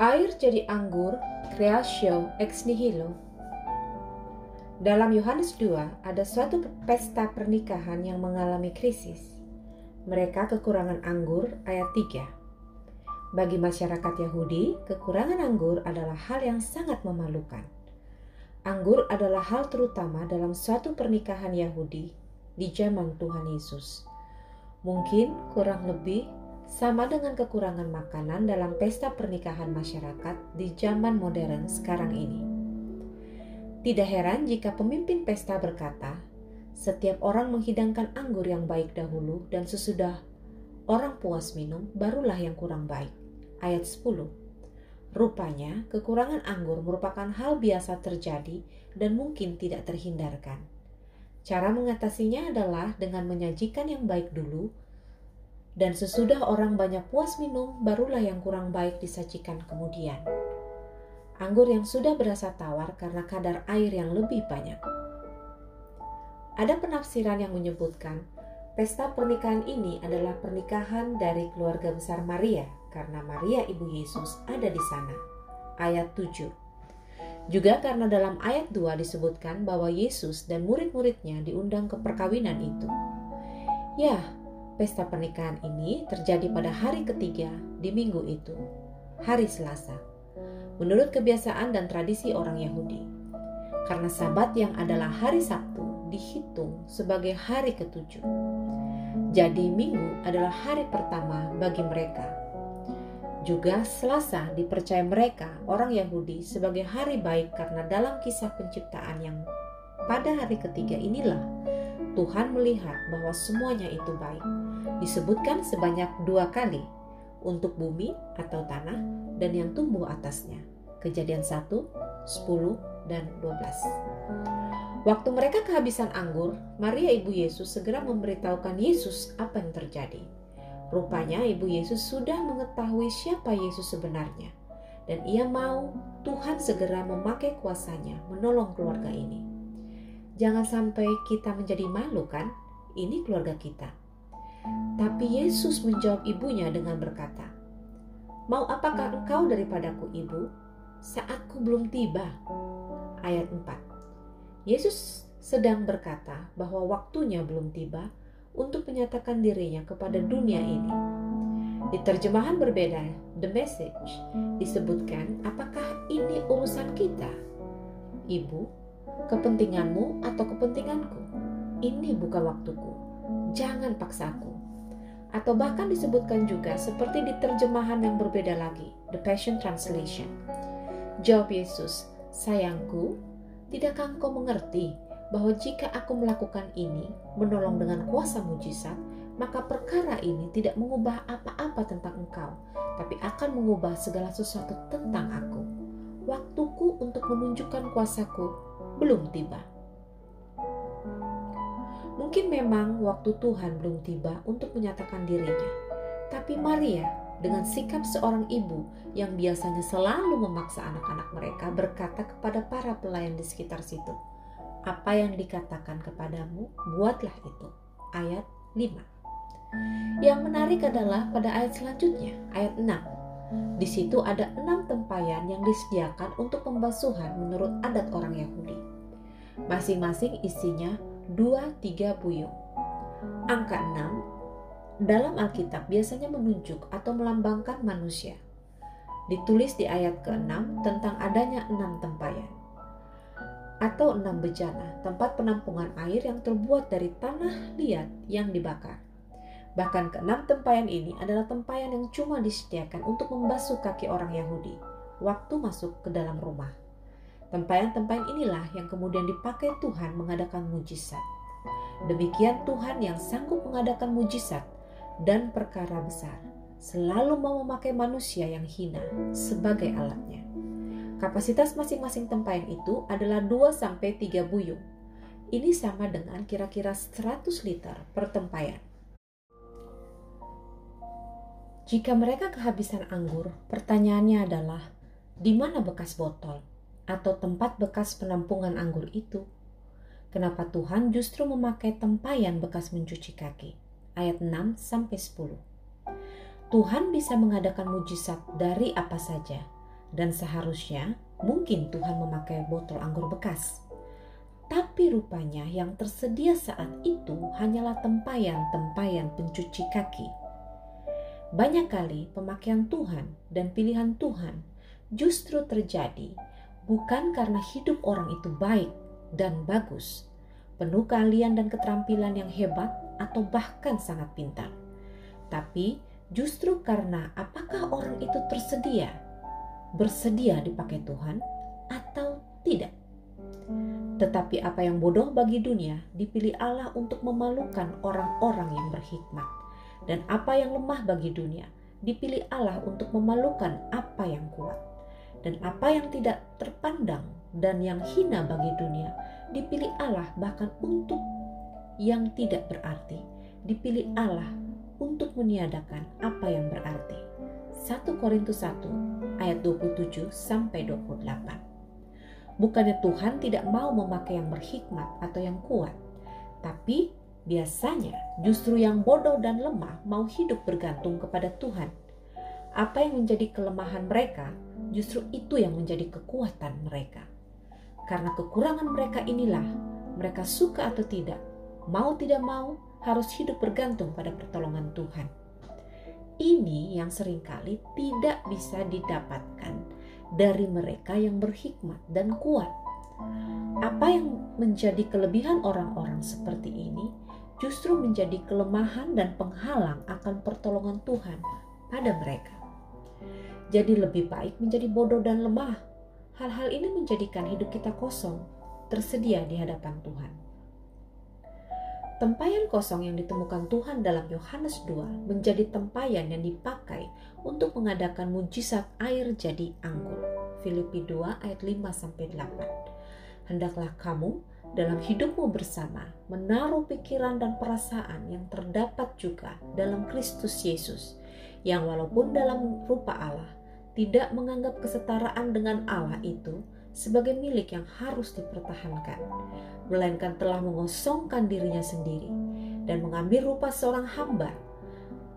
Air jadi anggur, creatio ex nihilo. Dalam Yohanes 2 ada suatu pesta pernikahan yang mengalami krisis. Mereka kekurangan anggur ayat 3. Bagi masyarakat Yahudi, kekurangan anggur adalah hal yang sangat memalukan. Anggur adalah hal terutama dalam suatu pernikahan Yahudi di zaman Tuhan Yesus. Mungkin kurang lebih sama dengan kekurangan makanan dalam pesta pernikahan masyarakat di zaman modern sekarang ini. Tidak heran jika pemimpin pesta berkata, "Setiap orang menghidangkan anggur yang baik dahulu, dan sesudah orang puas minum, barulah yang kurang baik." Ayat 10. Rupanya, kekurangan anggur merupakan hal biasa terjadi dan mungkin tidak terhindarkan. Cara mengatasinya adalah dengan menyajikan yang baik dulu dan sesudah orang banyak puas minum, barulah yang kurang baik disajikan kemudian. Anggur yang sudah berasa tawar karena kadar air yang lebih banyak. Ada penafsiran yang menyebutkan pesta pernikahan ini adalah pernikahan dari keluarga besar Maria karena Maria ibu Yesus ada di sana. Ayat 7. Juga karena dalam ayat 2 disebutkan bahwa Yesus dan murid-muridnya diundang ke perkawinan itu. Ya, Pesta pernikahan ini terjadi pada hari ketiga di minggu itu, hari Selasa, menurut kebiasaan dan tradisi orang Yahudi. Karena Sabat yang adalah hari Sabtu dihitung sebagai hari ketujuh. Jadi Minggu adalah hari pertama bagi mereka. Juga Selasa dipercaya mereka orang Yahudi sebagai hari baik karena dalam kisah penciptaan yang pada hari ketiga inilah Tuhan melihat bahwa semuanya itu baik. Disebutkan sebanyak dua kali untuk bumi atau tanah dan yang tumbuh atasnya. Kejadian 1, 10, dan 12. Waktu mereka kehabisan anggur, Maria ibu Yesus segera memberitahukan Yesus apa yang terjadi. Rupanya ibu Yesus sudah mengetahui siapa Yesus sebenarnya. Dan ia mau Tuhan segera memakai kuasanya menolong keluarga ini. Jangan sampai kita menjadi malu kan? Ini keluarga kita. Tapi Yesus menjawab ibunya dengan berkata, Mau apakah engkau daripadaku ibu? Saatku belum tiba. Ayat 4. Yesus sedang berkata bahwa waktunya belum tiba untuk menyatakan dirinya kepada dunia ini. Di terjemahan berbeda, The Message, disebutkan apakah ini urusan kita? Ibu, kepentinganmu atau kepentinganku. Ini bukan waktuku. Jangan paksa aku. Atau bahkan disebutkan juga seperti di terjemahan yang berbeda lagi, The Passion Translation. Jawab Yesus, sayangku, tidakkah engkau mengerti bahwa jika aku melakukan ini, menolong dengan kuasa mujizat, maka perkara ini tidak mengubah apa-apa tentang engkau, tapi akan mengubah segala sesuatu tentang aku. Waktuku untuk menunjukkan kuasaku belum tiba. Mungkin memang waktu Tuhan belum tiba untuk menyatakan dirinya, tapi Maria dengan sikap seorang ibu yang biasanya selalu memaksa anak-anak mereka berkata kepada para pelayan di sekitar situ, "Apa yang dikatakan kepadamu, buatlah itu." Ayat 5. Yang menarik adalah pada ayat selanjutnya, ayat 6. Di situ ada enam tempayan yang disediakan untuk pembasuhan menurut adat orang Yahudi. Masing-masing isinya dua tiga buyung. Angka 6 dalam Alkitab biasanya menunjuk atau melambangkan manusia. Ditulis di ayat ke-6 tentang adanya enam tempayan atau enam bejana, tempat penampungan air yang terbuat dari tanah liat yang dibakar. Bahkan keenam tempayan ini adalah tempayan yang cuma disediakan untuk membasuh kaki orang Yahudi waktu masuk ke dalam rumah. Tempayan-tempayan inilah yang kemudian dipakai Tuhan mengadakan mujizat. Demikian Tuhan yang sanggup mengadakan mujizat dan perkara besar, selalu mau memakai manusia yang hina sebagai alatnya. Kapasitas masing-masing tempayan itu adalah 2-3 buyung. Ini sama dengan kira-kira 100 liter per tempayan. Jika mereka kehabisan anggur, pertanyaannya adalah, di mana bekas botol? Atau tempat bekas penampungan anggur itu. Kenapa Tuhan justru memakai tempayan bekas mencuci kaki? Ayat 6 sampai 10. Tuhan bisa mengadakan mujizat dari apa saja, dan seharusnya mungkin Tuhan memakai botol anggur bekas. Tapi rupanya yang tersedia saat itu hanyalah tempayan-tempayan pencuci kaki. Banyak kali pemakaian Tuhan dan pilihan Tuhan justru terjadi bukan karena hidup orang itu baik dan bagus, penuh keahlian dan keterampilan yang hebat atau bahkan sangat pintar. Tapi justru karena apakah orang itu tersedia, bersedia dipakai Tuhan atau tidak. Tetapi apa yang bodoh bagi dunia dipilih Allah untuk memalukan orang-orang yang berhikmat. Dan apa yang lemah bagi dunia dipilih Allah untuk memalukan apa yang kuat dan apa yang tidak terpandang dan yang hina bagi dunia dipilih Allah bahkan untuk yang tidak berarti. Dipilih Allah untuk meniadakan apa yang berarti. 1 Korintus 1 ayat 27 sampai 28 Bukannya Tuhan tidak mau memakai yang berhikmat atau yang kuat tapi biasanya justru yang bodoh dan lemah mau hidup bergantung kepada Tuhan. Apa yang menjadi kelemahan mereka, justru itu yang menjadi kekuatan mereka. Karena kekurangan mereka inilah, mereka suka atau tidak, mau tidak mau, harus hidup bergantung pada pertolongan Tuhan. Ini yang sering kali tidak bisa didapatkan dari mereka yang berhikmat dan kuat. Apa yang menjadi kelebihan orang-orang seperti ini justru menjadi kelemahan dan penghalang akan pertolongan Tuhan pada mereka. Jadi lebih baik menjadi bodoh dan lemah. Hal-hal ini menjadikan hidup kita kosong, tersedia di hadapan Tuhan. Tempayan kosong yang ditemukan Tuhan dalam Yohanes 2 menjadi tempayan yang dipakai untuk mengadakan mujizat air jadi anggur. Filipi 2 ayat 5 sampai 8. Hendaklah kamu dalam hidupmu bersama menaruh pikiran dan perasaan yang terdapat juga dalam Kristus Yesus yang walaupun dalam rupa Allah tidak menganggap kesetaraan dengan Allah itu sebagai milik yang harus dipertahankan, melainkan telah mengosongkan dirinya sendiri dan mengambil rupa seorang hamba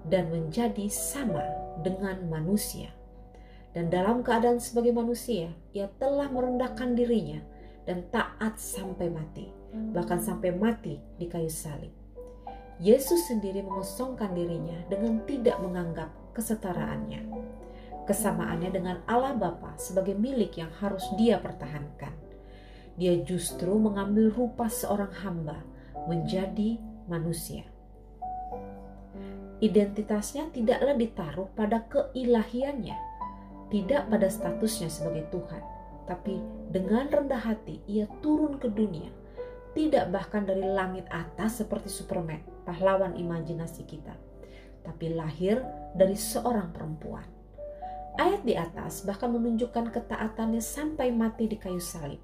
dan menjadi sama dengan manusia. Dan dalam keadaan sebagai manusia, ia telah merendahkan dirinya dan taat sampai mati, bahkan sampai mati di kayu salib. Yesus sendiri mengosongkan dirinya dengan tidak menganggap kesetaraannya. Kesamaannya dengan Allah Bapa sebagai milik yang harus dia pertahankan. Dia justru mengambil rupa seorang hamba menjadi manusia. Identitasnya tidaklah ditaruh pada keilahiannya, tidak pada statusnya sebagai Tuhan, tapi dengan rendah hati ia turun ke dunia tidak bahkan dari langit atas seperti Superman, pahlawan imajinasi kita, tapi lahir dari seorang perempuan. Ayat di atas bahkan menunjukkan ketaatannya sampai mati di kayu salib.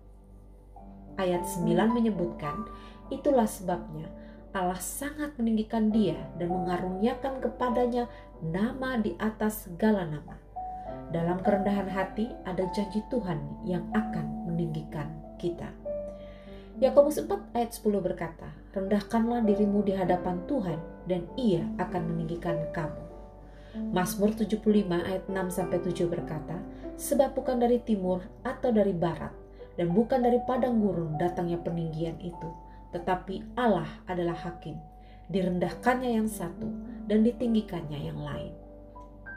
Ayat 9 menyebutkan, itulah sebabnya Allah sangat meninggikan dia dan mengaruniakan kepadanya nama di atas segala nama. Dalam kerendahan hati ada janji Tuhan yang akan meninggikan kita. Yakobus 4 ayat 10 berkata, Rendahkanlah dirimu di hadapan Tuhan dan ia akan meninggikan kamu. Mazmur 75 ayat 6 sampai 7 berkata, Sebab bukan dari timur atau dari barat dan bukan dari padang gurun datangnya peninggian itu, tetapi Allah adalah hakim. Direndahkannya yang satu dan ditinggikannya yang lain.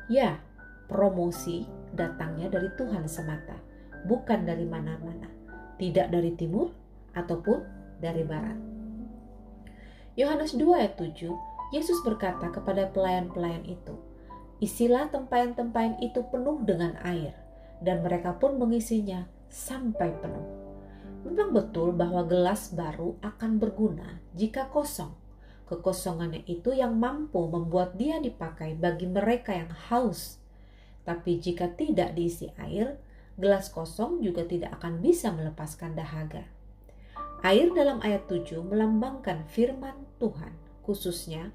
Ya, promosi datangnya dari Tuhan semata, bukan dari mana-mana. Tidak dari timur ataupun dari barat. Yohanes 2 ayat 7, Yesus berkata kepada pelayan-pelayan itu, Isilah tempayan-tempayan itu penuh dengan air, dan mereka pun mengisinya sampai penuh. Memang betul bahwa gelas baru akan berguna jika kosong. Kekosongannya itu yang mampu membuat dia dipakai bagi mereka yang haus. Tapi jika tidak diisi air, gelas kosong juga tidak akan bisa melepaskan dahaga. Air dalam ayat 7 melambangkan firman Tuhan, khususnya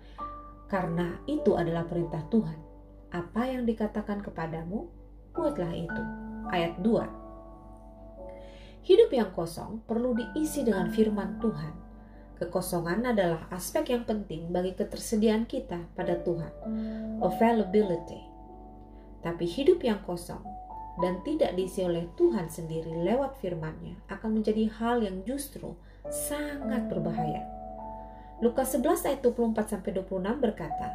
karena itu adalah perintah Tuhan. Apa yang dikatakan kepadamu, buatlah itu. Ayat 2. Hidup yang kosong perlu diisi dengan firman Tuhan. Kekosongan adalah aspek yang penting bagi ketersediaan kita pada Tuhan. Availability. Tapi hidup yang kosong dan tidak diisi oleh Tuhan sendiri lewat firman-Nya akan menjadi hal yang justru sangat berbahaya. Lukas 11 ayat 24 sampai 26 berkata,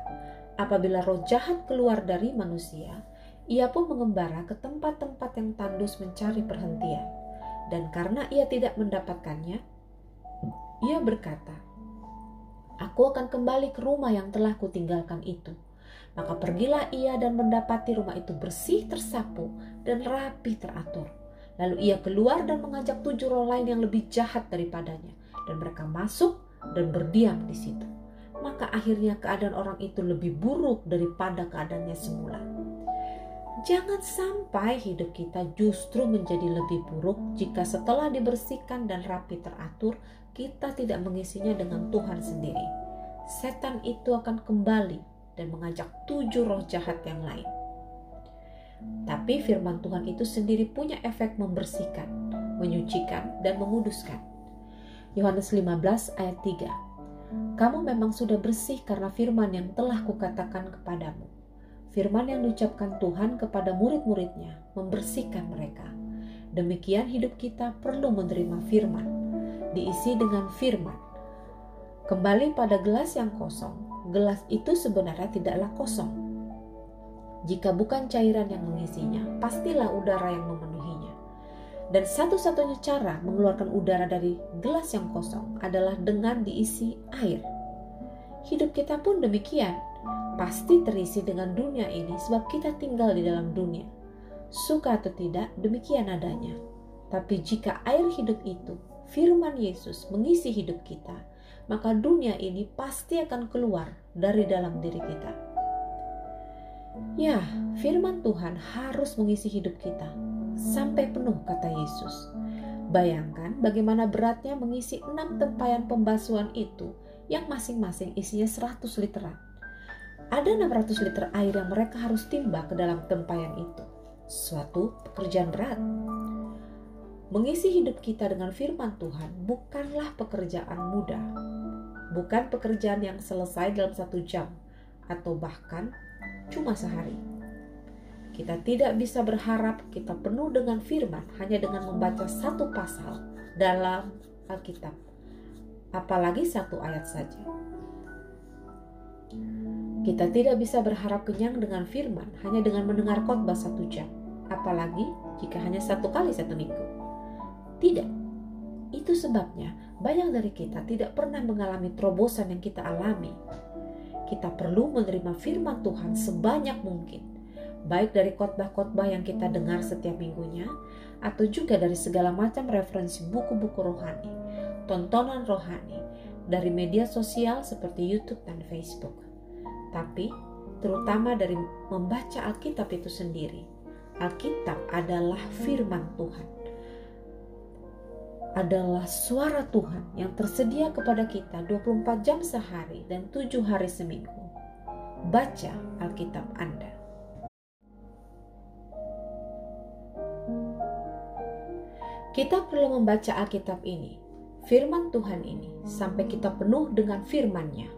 apabila roh jahat keluar dari manusia, ia pun mengembara ke tempat-tempat yang tandus mencari perhentian. Dan karena ia tidak mendapatkannya, ia berkata, Aku akan kembali ke rumah yang telah kutinggalkan itu. Maka pergilah ia dan mendapati rumah itu bersih tersapu dan rapi teratur. Lalu ia keluar dan mengajak tujuh roh lain yang lebih jahat daripadanya. Dan mereka masuk dan berdiam di situ. Maka akhirnya keadaan orang itu lebih buruk daripada keadaannya semula. Jangan sampai hidup kita justru menjadi lebih buruk jika setelah dibersihkan dan rapi teratur, kita tidak mengisinya dengan Tuhan sendiri. Setan itu akan kembali dan mengajak tujuh roh jahat yang lain. Tapi firman Tuhan itu sendiri punya efek membersihkan, menyucikan, dan menguduskan. Yohanes 15 ayat 3 Kamu memang sudah bersih karena firman yang telah kukatakan kepadamu. Firman yang diucapkan Tuhan kepada murid-muridnya membersihkan mereka. Demikian hidup kita perlu menerima firman, diisi dengan firman. Kembali pada gelas yang kosong, gelas itu sebenarnya tidaklah kosong. Jika bukan cairan yang mengisinya, pastilah udara yang memenuhinya. Dan satu-satunya cara mengeluarkan udara dari gelas yang kosong adalah dengan diisi air. Hidup kita pun demikian, pasti terisi dengan dunia ini sebab kita tinggal di dalam dunia. Suka atau tidak, demikian adanya. Tapi jika air hidup itu, firman Yesus mengisi hidup kita, maka dunia ini pasti akan keluar dari dalam diri kita. Ya, firman Tuhan harus mengisi hidup kita sampai penuh, kata Yesus. Bayangkan bagaimana beratnya mengisi enam tempayan pembasuhan itu yang masing-masing isinya 100 literan. Ada 600 liter air yang mereka harus timba ke dalam tempayan itu. Suatu pekerjaan berat. Mengisi hidup kita dengan firman Tuhan bukanlah pekerjaan mudah. Bukan pekerjaan yang selesai dalam satu jam atau bahkan cuma sehari. Kita tidak bisa berharap kita penuh dengan firman hanya dengan membaca satu pasal dalam Alkitab, apalagi satu ayat saja. Kita tidak bisa berharap kenyang dengan firman hanya dengan mendengar khotbah satu jam, apalagi jika hanya satu kali satu minggu. Tidak. Itu sebabnya banyak dari kita tidak pernah mengalami terobosan yang kita alami. Kita perlu menerima firman Tuhan sebanyak mungkin, baik dari khotbah-khotbah yang kita dengar setiap minggunya, atau juga dari segala macam referensi buku-buku rohani, tontonan rohani, dari media sosial seperti YouTube dan Facebook. Tapi terutama dari membaca Alkitab itu sendiri. Alkitab adalah firman Tuhan adalah suara Tuhan yang tersedia kepada kita 24 jam sehari dan 7 hari seminggu. Baca Alkitab Anda. Kita perlu membaca Alkitab ini, firman Tuhan ini, sampai kita penuh dengan firman-Nya.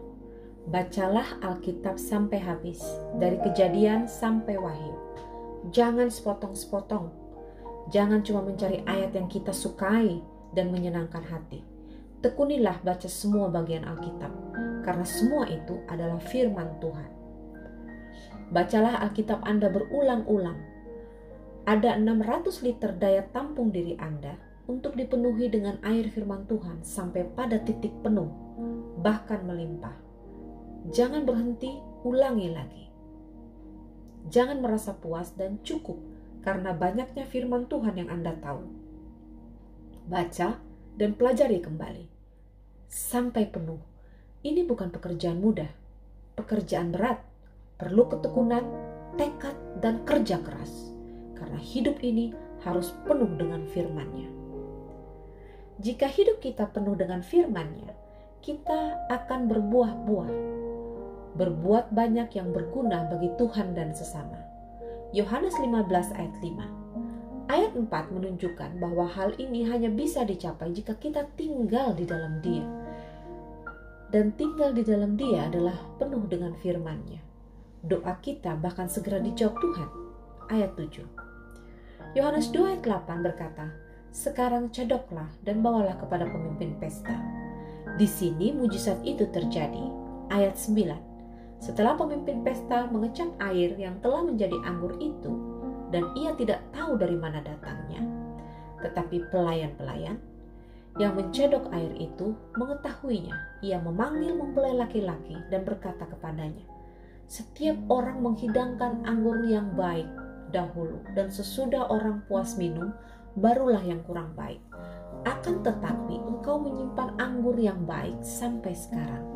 Bacalah Alkitab sampai habis, dari kejadian sampai wahyu. Jangan sepotong-sepotong. Jangan cuma mencari ayat yang kita sukai, dan menyenangkan hati. Tekunilah baca semua bagian Alkitab, karena semua itu adalah firman Tuhan. Bacalah Alkitab Anda berulang-ulang. Ada 600 liter daya tampung diri Anda untuk dipenuhi dengan air firman Tuhan sampai pada titik penuh, bahkan melimpah. Jangan berhenti, ulangi lagi. Jangan merasa puas dan cukup karena banyaknya firman Tuhan yang Anda tahu baca, dan pelajari kembali. Sampai penuh. Ini bukan pekerjaan mudah, pekerjaan berat, perlu ketekunan, tekad, dan kerja keras. Karena hidup ini harus penuh dengan firman-Nya. Jika hidup kita penuh dengan firman-Nya, kita akan berbuah-buah. Berbuat banyak yang berguna bagi Tuhan dan sesama. Yohanes 15 ayat 5 Ayat 4 menunjukkan bahwa hal ini hanya bisa dicapai jika kita tinggal di dalam dia. Dan tinggal di dalam dia adalah penuh dengan firman-Nya. Doa kita bahkan segera dijawab Tuhan. Ayat 7. Yohanes 2 ayat 8 berkata, Sekarang cedoklah dan bawalah kepada pemimpin pesta. Di sini mujizat itu terjadi. Ayat 9. Setelah pemimpin pesta mengecap air yang telah menjadi anggur itu, dan ia tidak tahu dari mana datangnya, tetapi pelayan-pelayan yang mencedok air itu mengetahuinya. Ia memanggil mempelai laki-laki dan berkata kepadanya, "Setiap orang menghidangkan anggur yang baik dahulu, dan sesudah orang puas minum, barulah yang kurang baik. Akan tetapi, engkau menyimpan anggur yang baik sampai sekarang."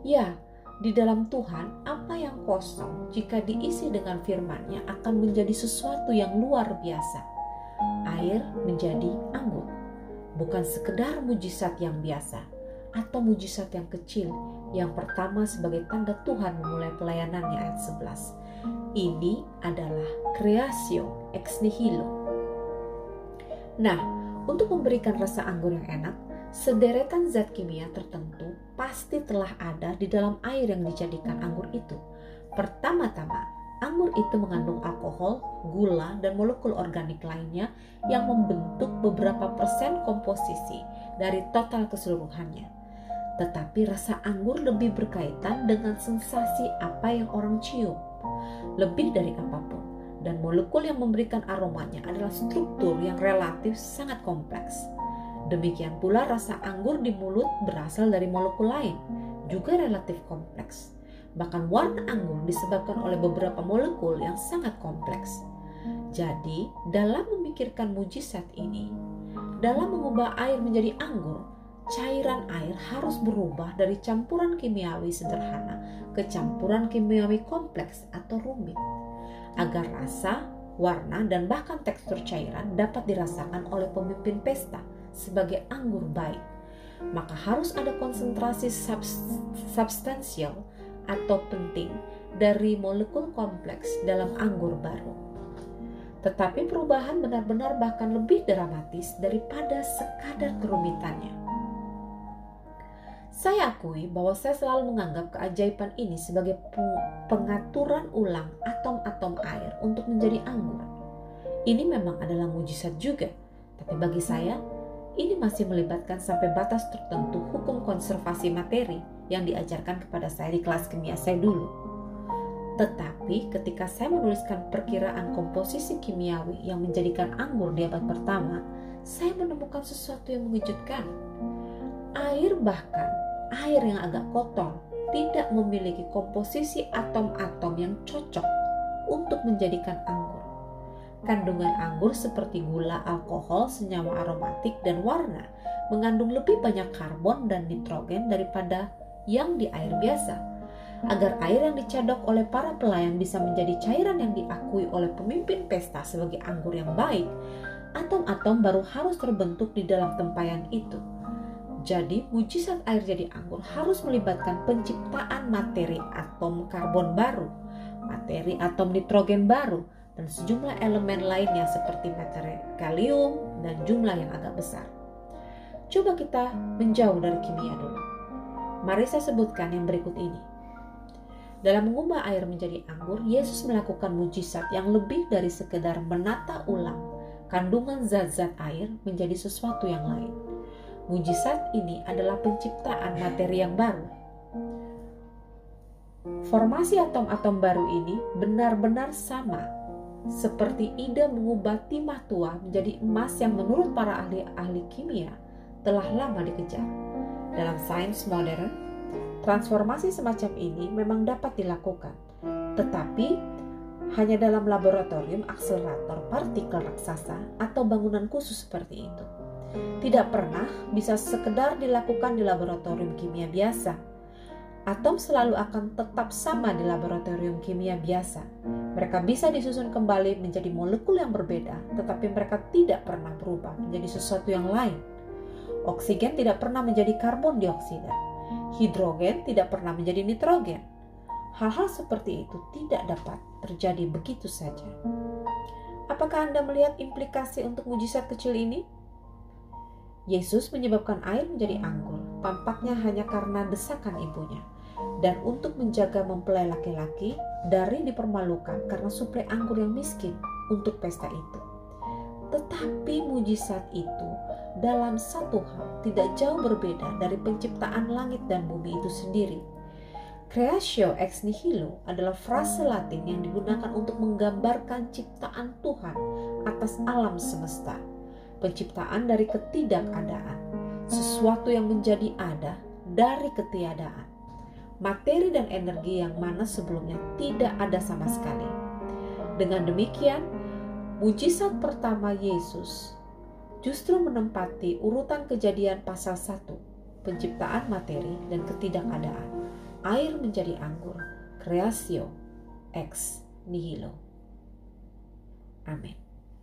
Ya, di dalam Tuhan, apa yang kosong jika diisi dengan firman-Nya akan menjadi sesuatu yang luar biasa. Air menjadi anggur bukan sekedar mujizat yang biasa atau mujizat yang kecil yang pertama sebagai tanda Tuhan memulai pelayanannya ayat 11. Ini adalah kreasio ex nihilo. Nah, untuk memberikan rasa anggur yang enak, sederetan zat kimia tertentu pasti telah ada di dalam air yang dijadikan anggur itu. Pertama-tama, Anggur itu mengandung alkohol, gula, dan molekul organik lainnya yang membentuk beberapa persen komposisi dari total keseluruhannya. Tetapi rasa anggur lebih berkaitan dengan sensasi apa yang orang cium, lebih dari apa pun. Dan molekul yang memberikan aromanya adalah struktur yang relatif sangat kompleks. Demikian pula rasa anggur di mulut berasal dari molekul lain, juga relatif kompleks Bahkan warna anggur disebabkan oleh beberapa molekul yang sangat kompleks. Jadi, dalam memikirkan mujizat ini, dalam mengubah air menjadi anggur, cairan air harus berubah dari campuran kimiawi sederhana ke campuran kimiawi kompleks atau rumit, agar rasa, warna, dan bahkan tekstur cairan dapat dirasakan oleh pemimpin pesta sebagai anggur baik. Maka harus ada konsentrasi substansial atau penting dari molekul kompleks dalam anggur baru. Tetapi perubahan benar-benar bahkan lebih dramatis daripada sekadar kerumitannya. Saya akui bahwa saya selalu menganggap keajaiban ini sebagai pengaturan ulang atom-atom air untuk menjadi anggur. Ini memang adalah mujizat juga, tapi bagi saya, ini masih melibatkan sampai batas tertentu hukum konservasi materi yang diajarkan kepada saya di kelas kimia saya dulu. Tetapi ketika saya menuliskan perkiraan komposisi kimiawi yang menjadikan anggur di abad pertama, saya menemukan sesuatu yang mengejutkan. Air bahkan air yang agak kotor tidak memiliki komposisi atom-atom yang cocok untuk menjadikan anggur. Kandungan anggur seperti gula, alkohol, senyawa aromatik, dan warna mengandung lebih banyak karbon dan nitrogen daripada yang di air biasa. Agar air yang dicadok oleh para pelayan bisa menjadi cairan yang diakui oleh pemimpin pesta sebagai anggur yang baik, atom-atom baru harus terbentuk di dalam tempayan itu. Jadi, mujizat air jadi anggur harus melibatkan penciptaan materi atom karbon baru, materi atom nitrogen baru, dan sejumlah elemen lainnya seperti materi kalium dan jumlah yang agak besar. Coba kita menjauh dari kimia dulu. Mari saya sebutkan yang berikut ini. Dalam mengubah air menjadi anggur, Yesus melakukan mujizat yang lebih dari sekedar menata ulang kandungan zat-zat air menjadi sesuatu yang lain. Mujizat ini adalah penciptaan materi yang baru. Formasi atom-atom baru ini benar-benar sama seperti ide mengubah timah tua menjadi emas yang menurut para ahli-ahli kimia telah lama dikejar. Dalam sains modern, transformasi semacam ini memang dapat dilakukan, tetapi hanya dalam laboratorium akselerator partikel raksasa atau bangunan khusus seperti itu. Tidak pernah bisa sekedar dilakukan di laboratorium kimia biasa. Atom selalu akan tetap sama di laboratorium kimia biasa. Mereka bisa disusun kembali menjadi molekul yang berbeda, tetapi mereka tidak pernah berubah menjadi sesuatu yang lain Oksigen tidak pernah menjadi karbon dioksida. Hidrogen tidak pernah menjadi nitrogen. Hal-hal seperti itu tidak dapat terjadi begitu saja. Apakah Anda melihat implikasi untuk mujizat kecil ini? Yesus menyebabkan air menjadi anggur, tampaknya hanya karena desakan ibunya, dan untuk menjaga mempelai laki-laki dari dipermalukan karena suplai anggur yang miskin untuk pesta itu. Tetapi mujizat itu dalam satu hal tidak jauh berbeda dari penciptaan langit dan bumi itu sendiri. Creatio ex nihilo adalah frase Latin yang digunakan untuk menggambarkan ciptaan Tuhan atas alam semesta. Penciptaan dari ketidakadaan, sesuatu yang menjadi ada dari ketiadaan. Materi dan energi yang mana sebelumnya tidak ada sama sekali. Dengan demikian, mujizat pertama Yesus justru menempati urutan kejadian pasal 1, penciptaan materi dan ketidakadaan air menjadi anggur, creatio ex nihilo. Amin.